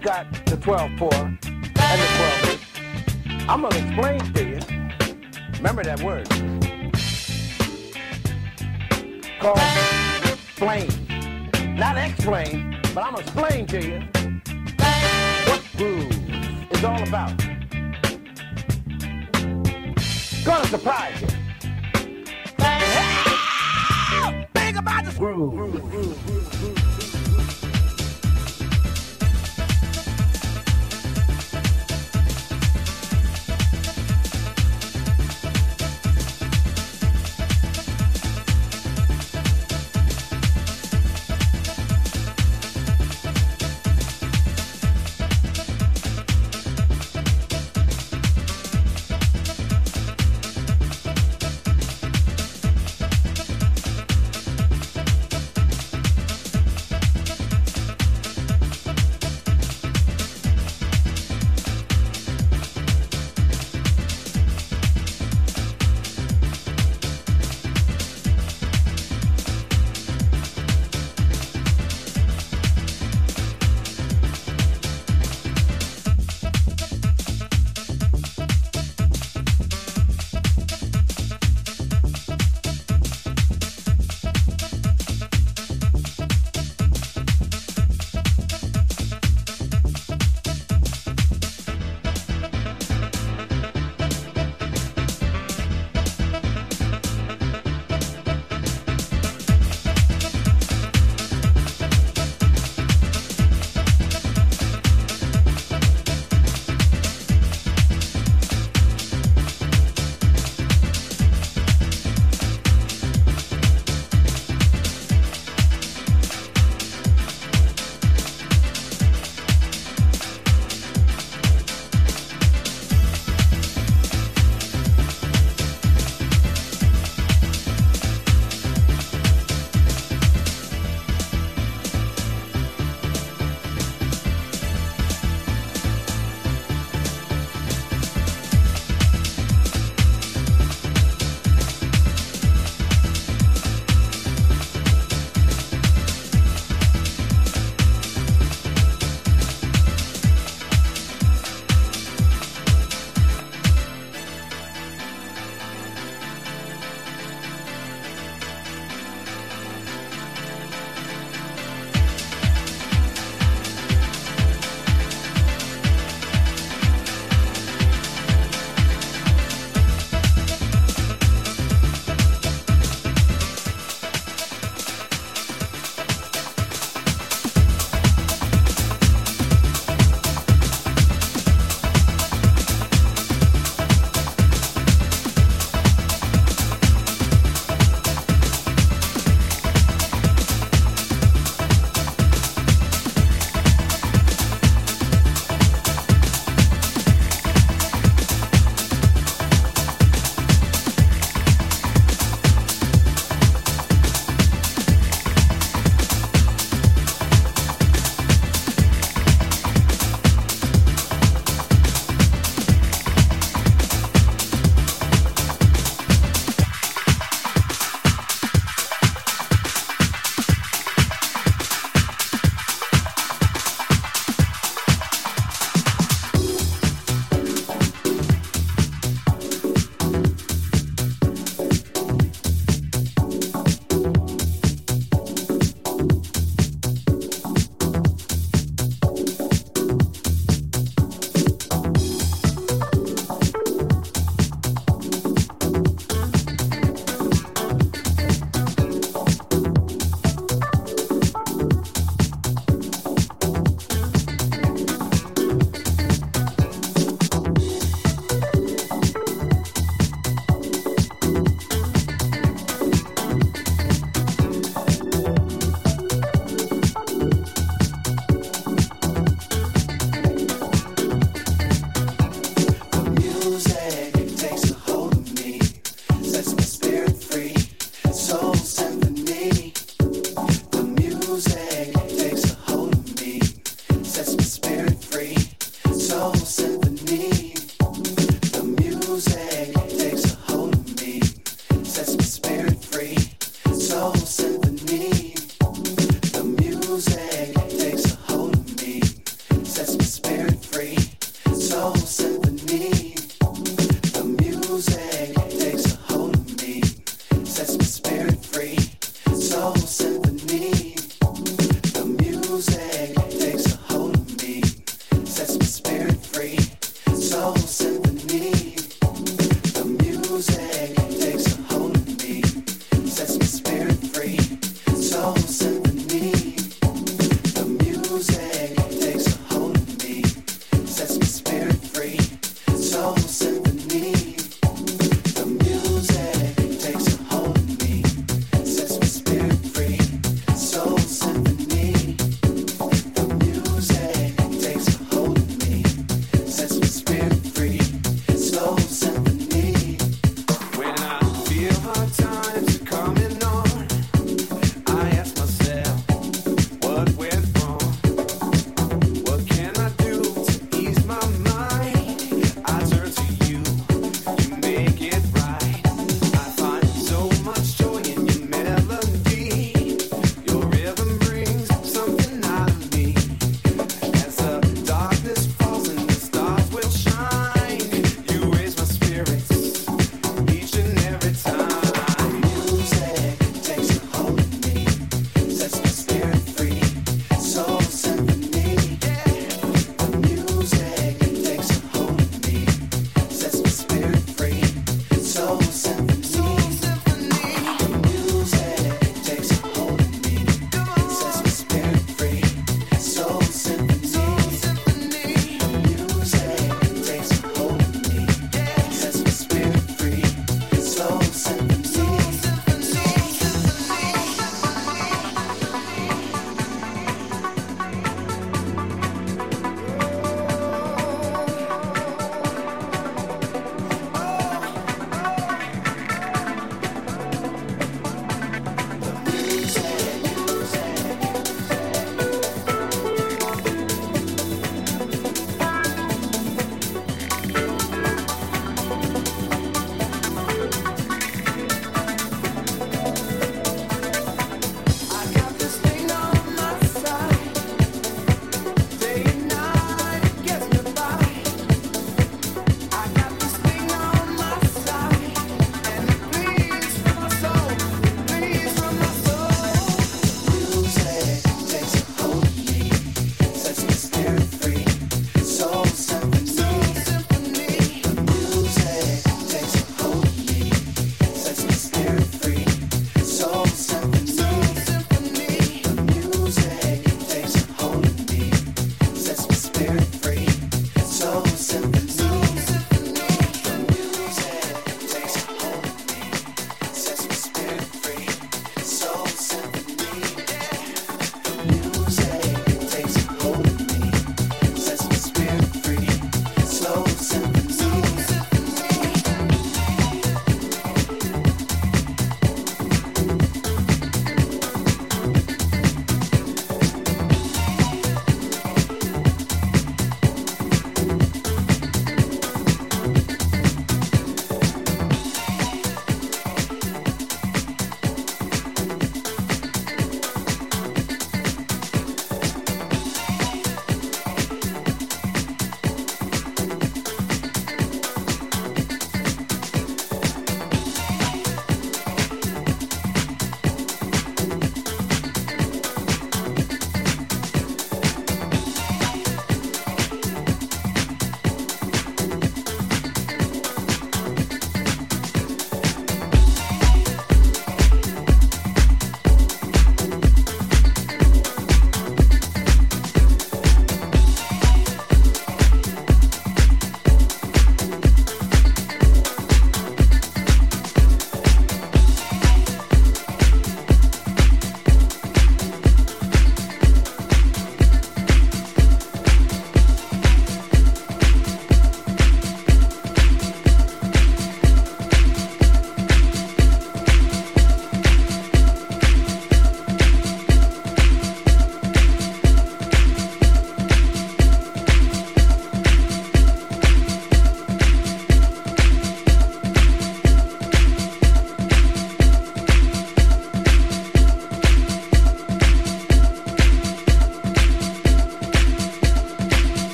got the 12-4 and the 12 I'm gonna explain to you. Remember that word. Called explain. Not explain, but I'm gonna explain to you what groove is all about. Gonna surprise you. Think about the groove.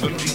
Absolutely.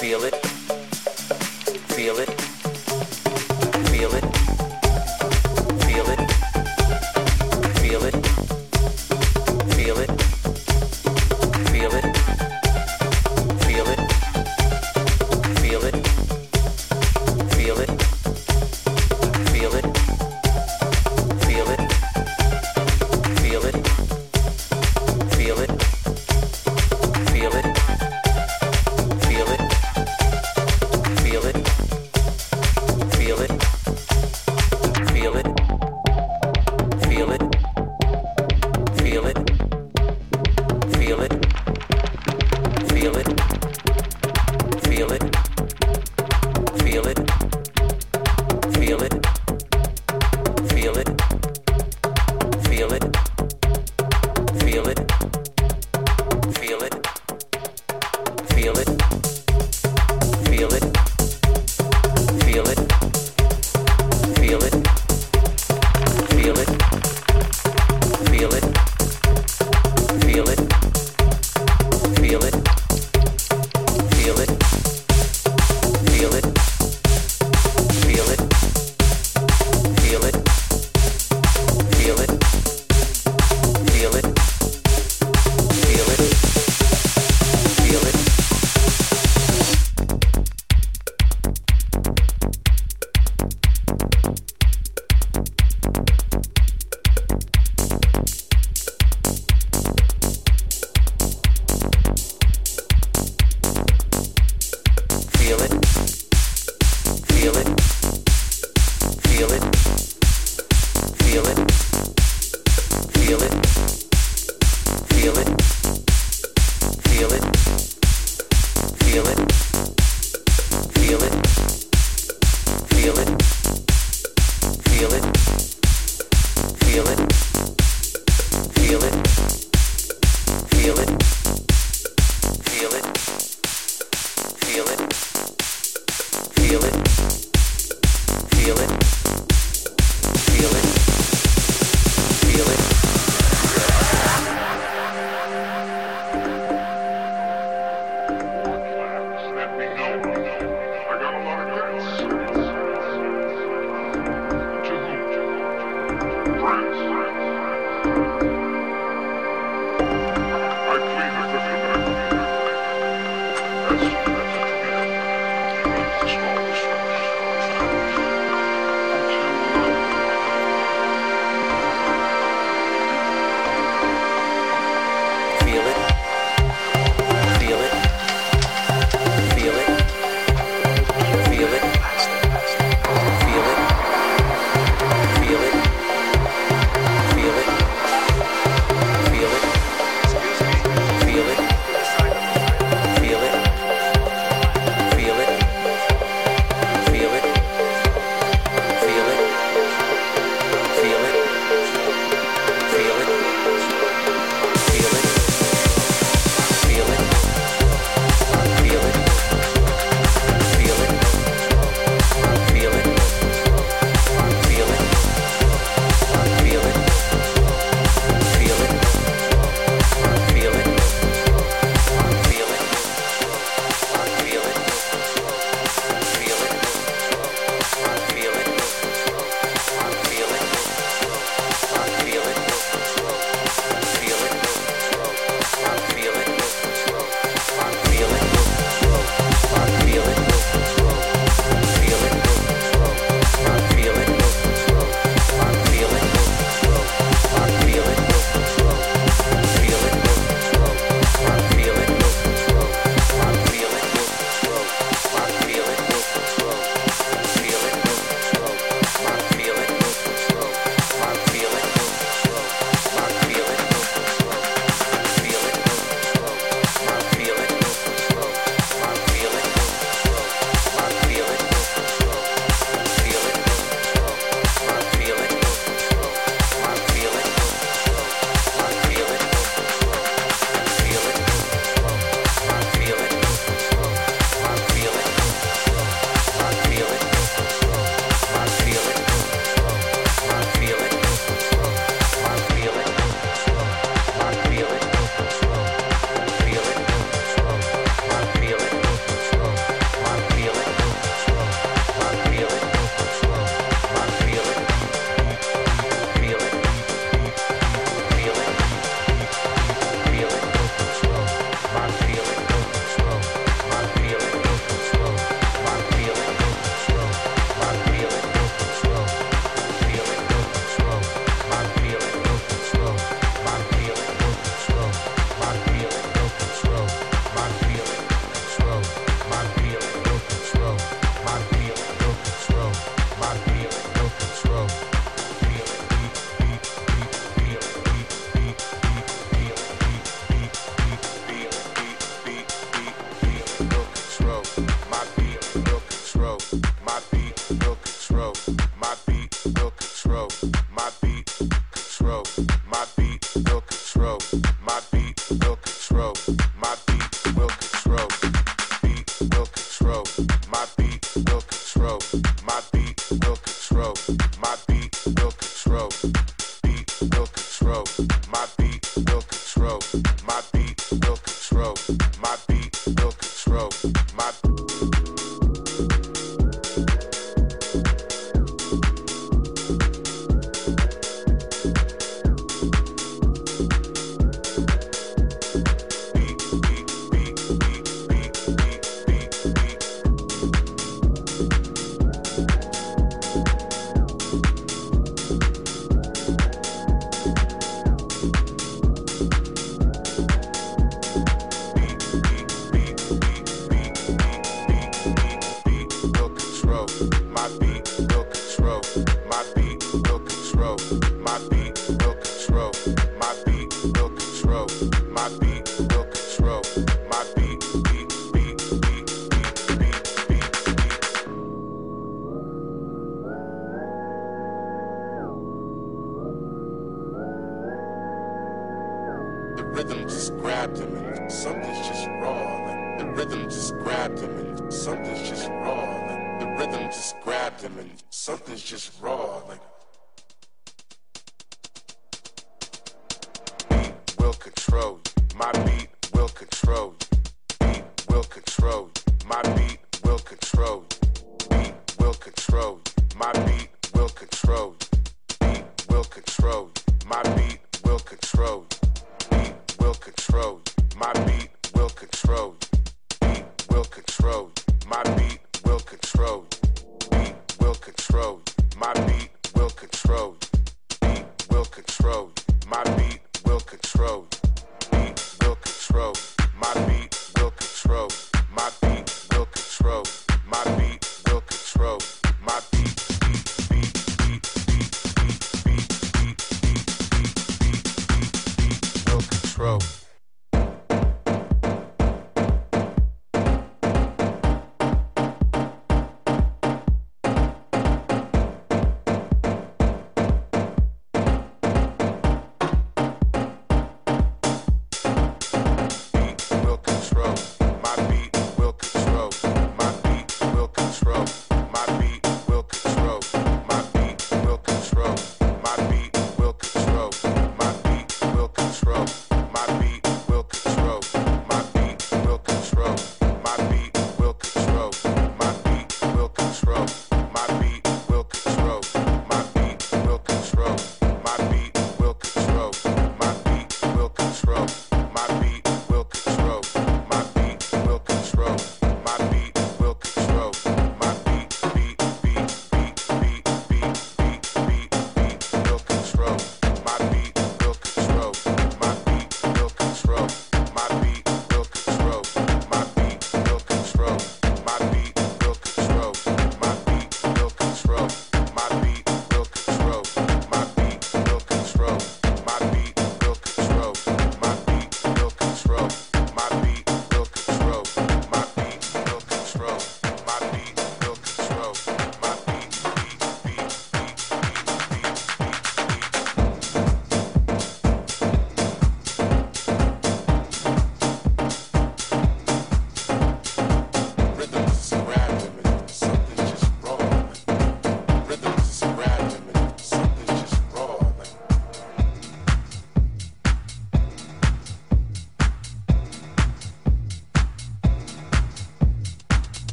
Feel it,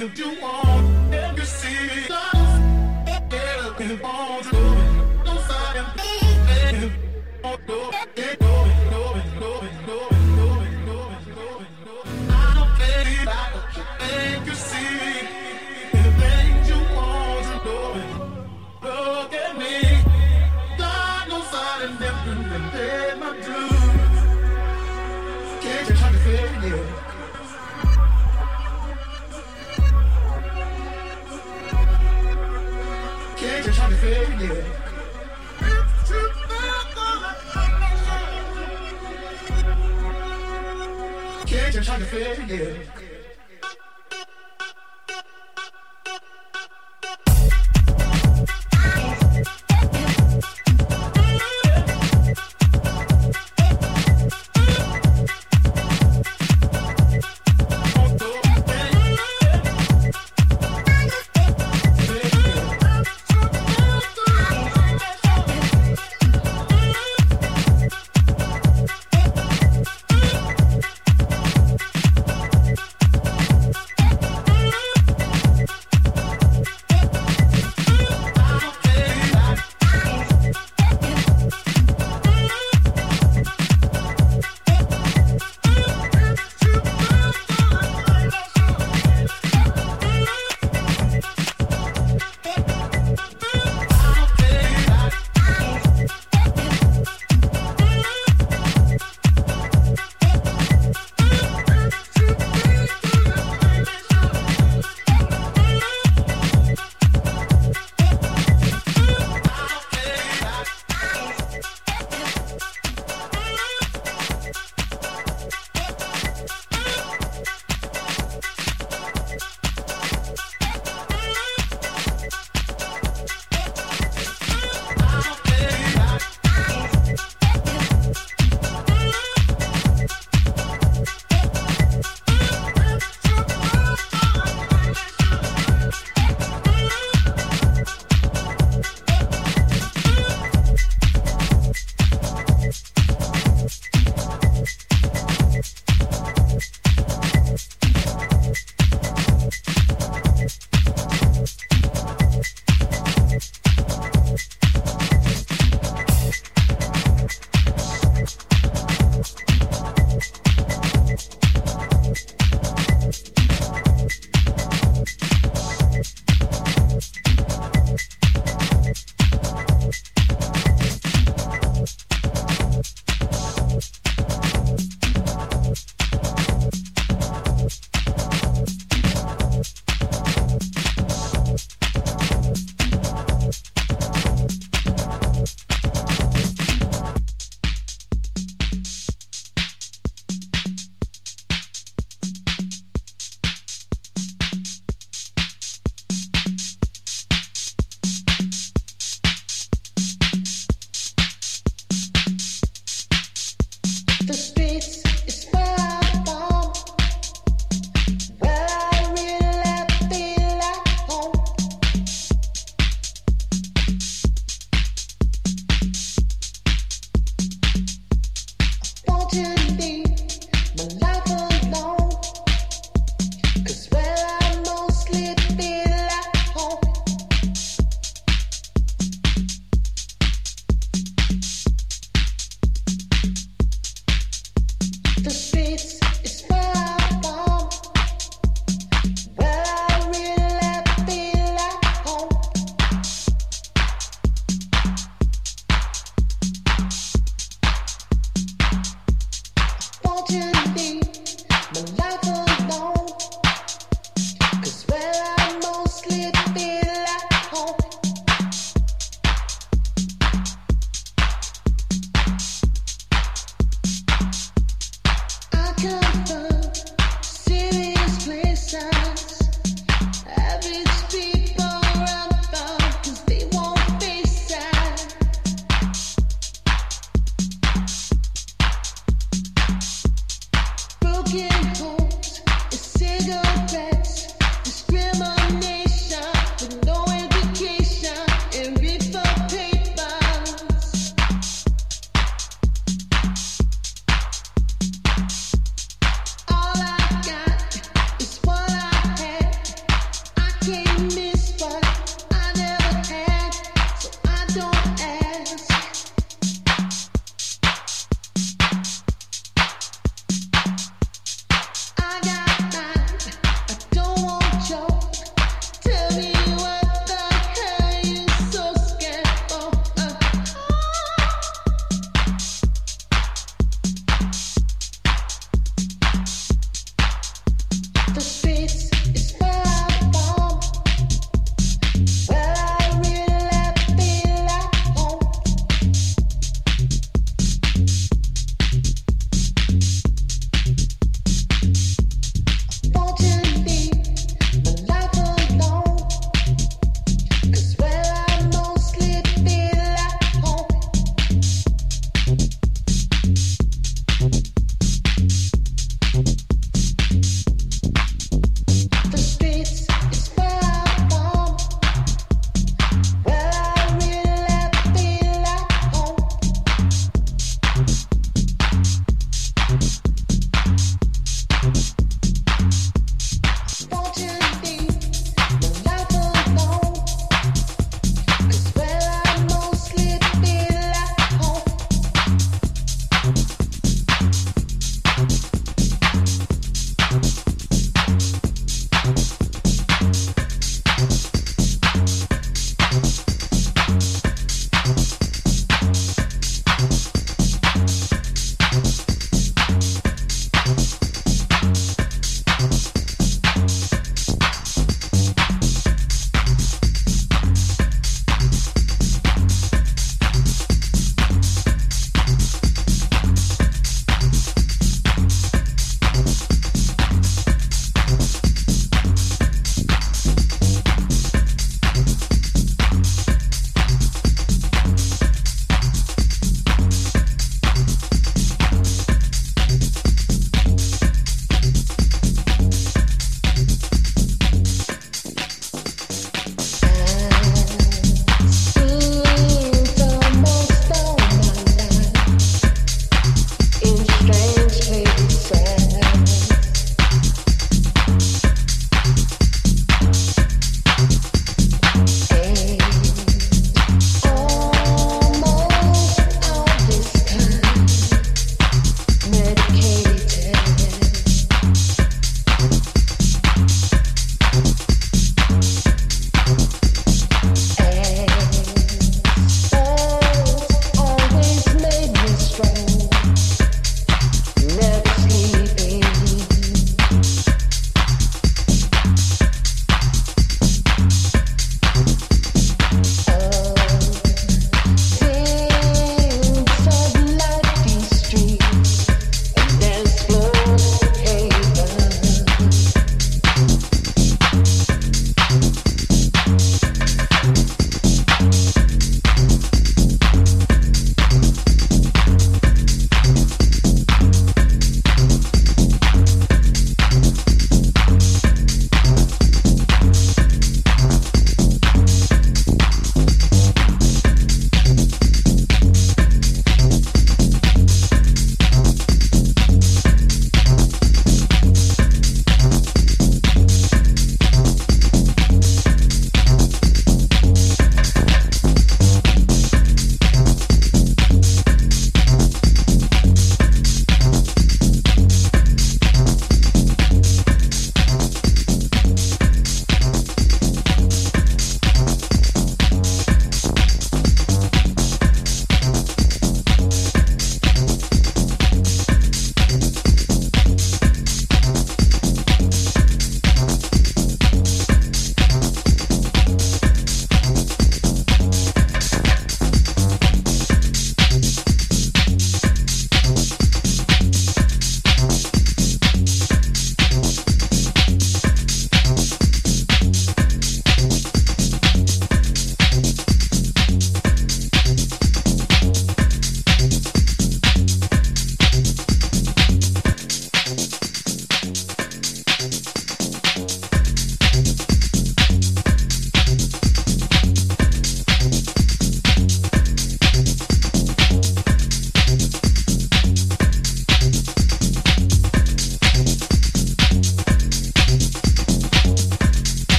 If you want Yeah.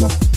Well,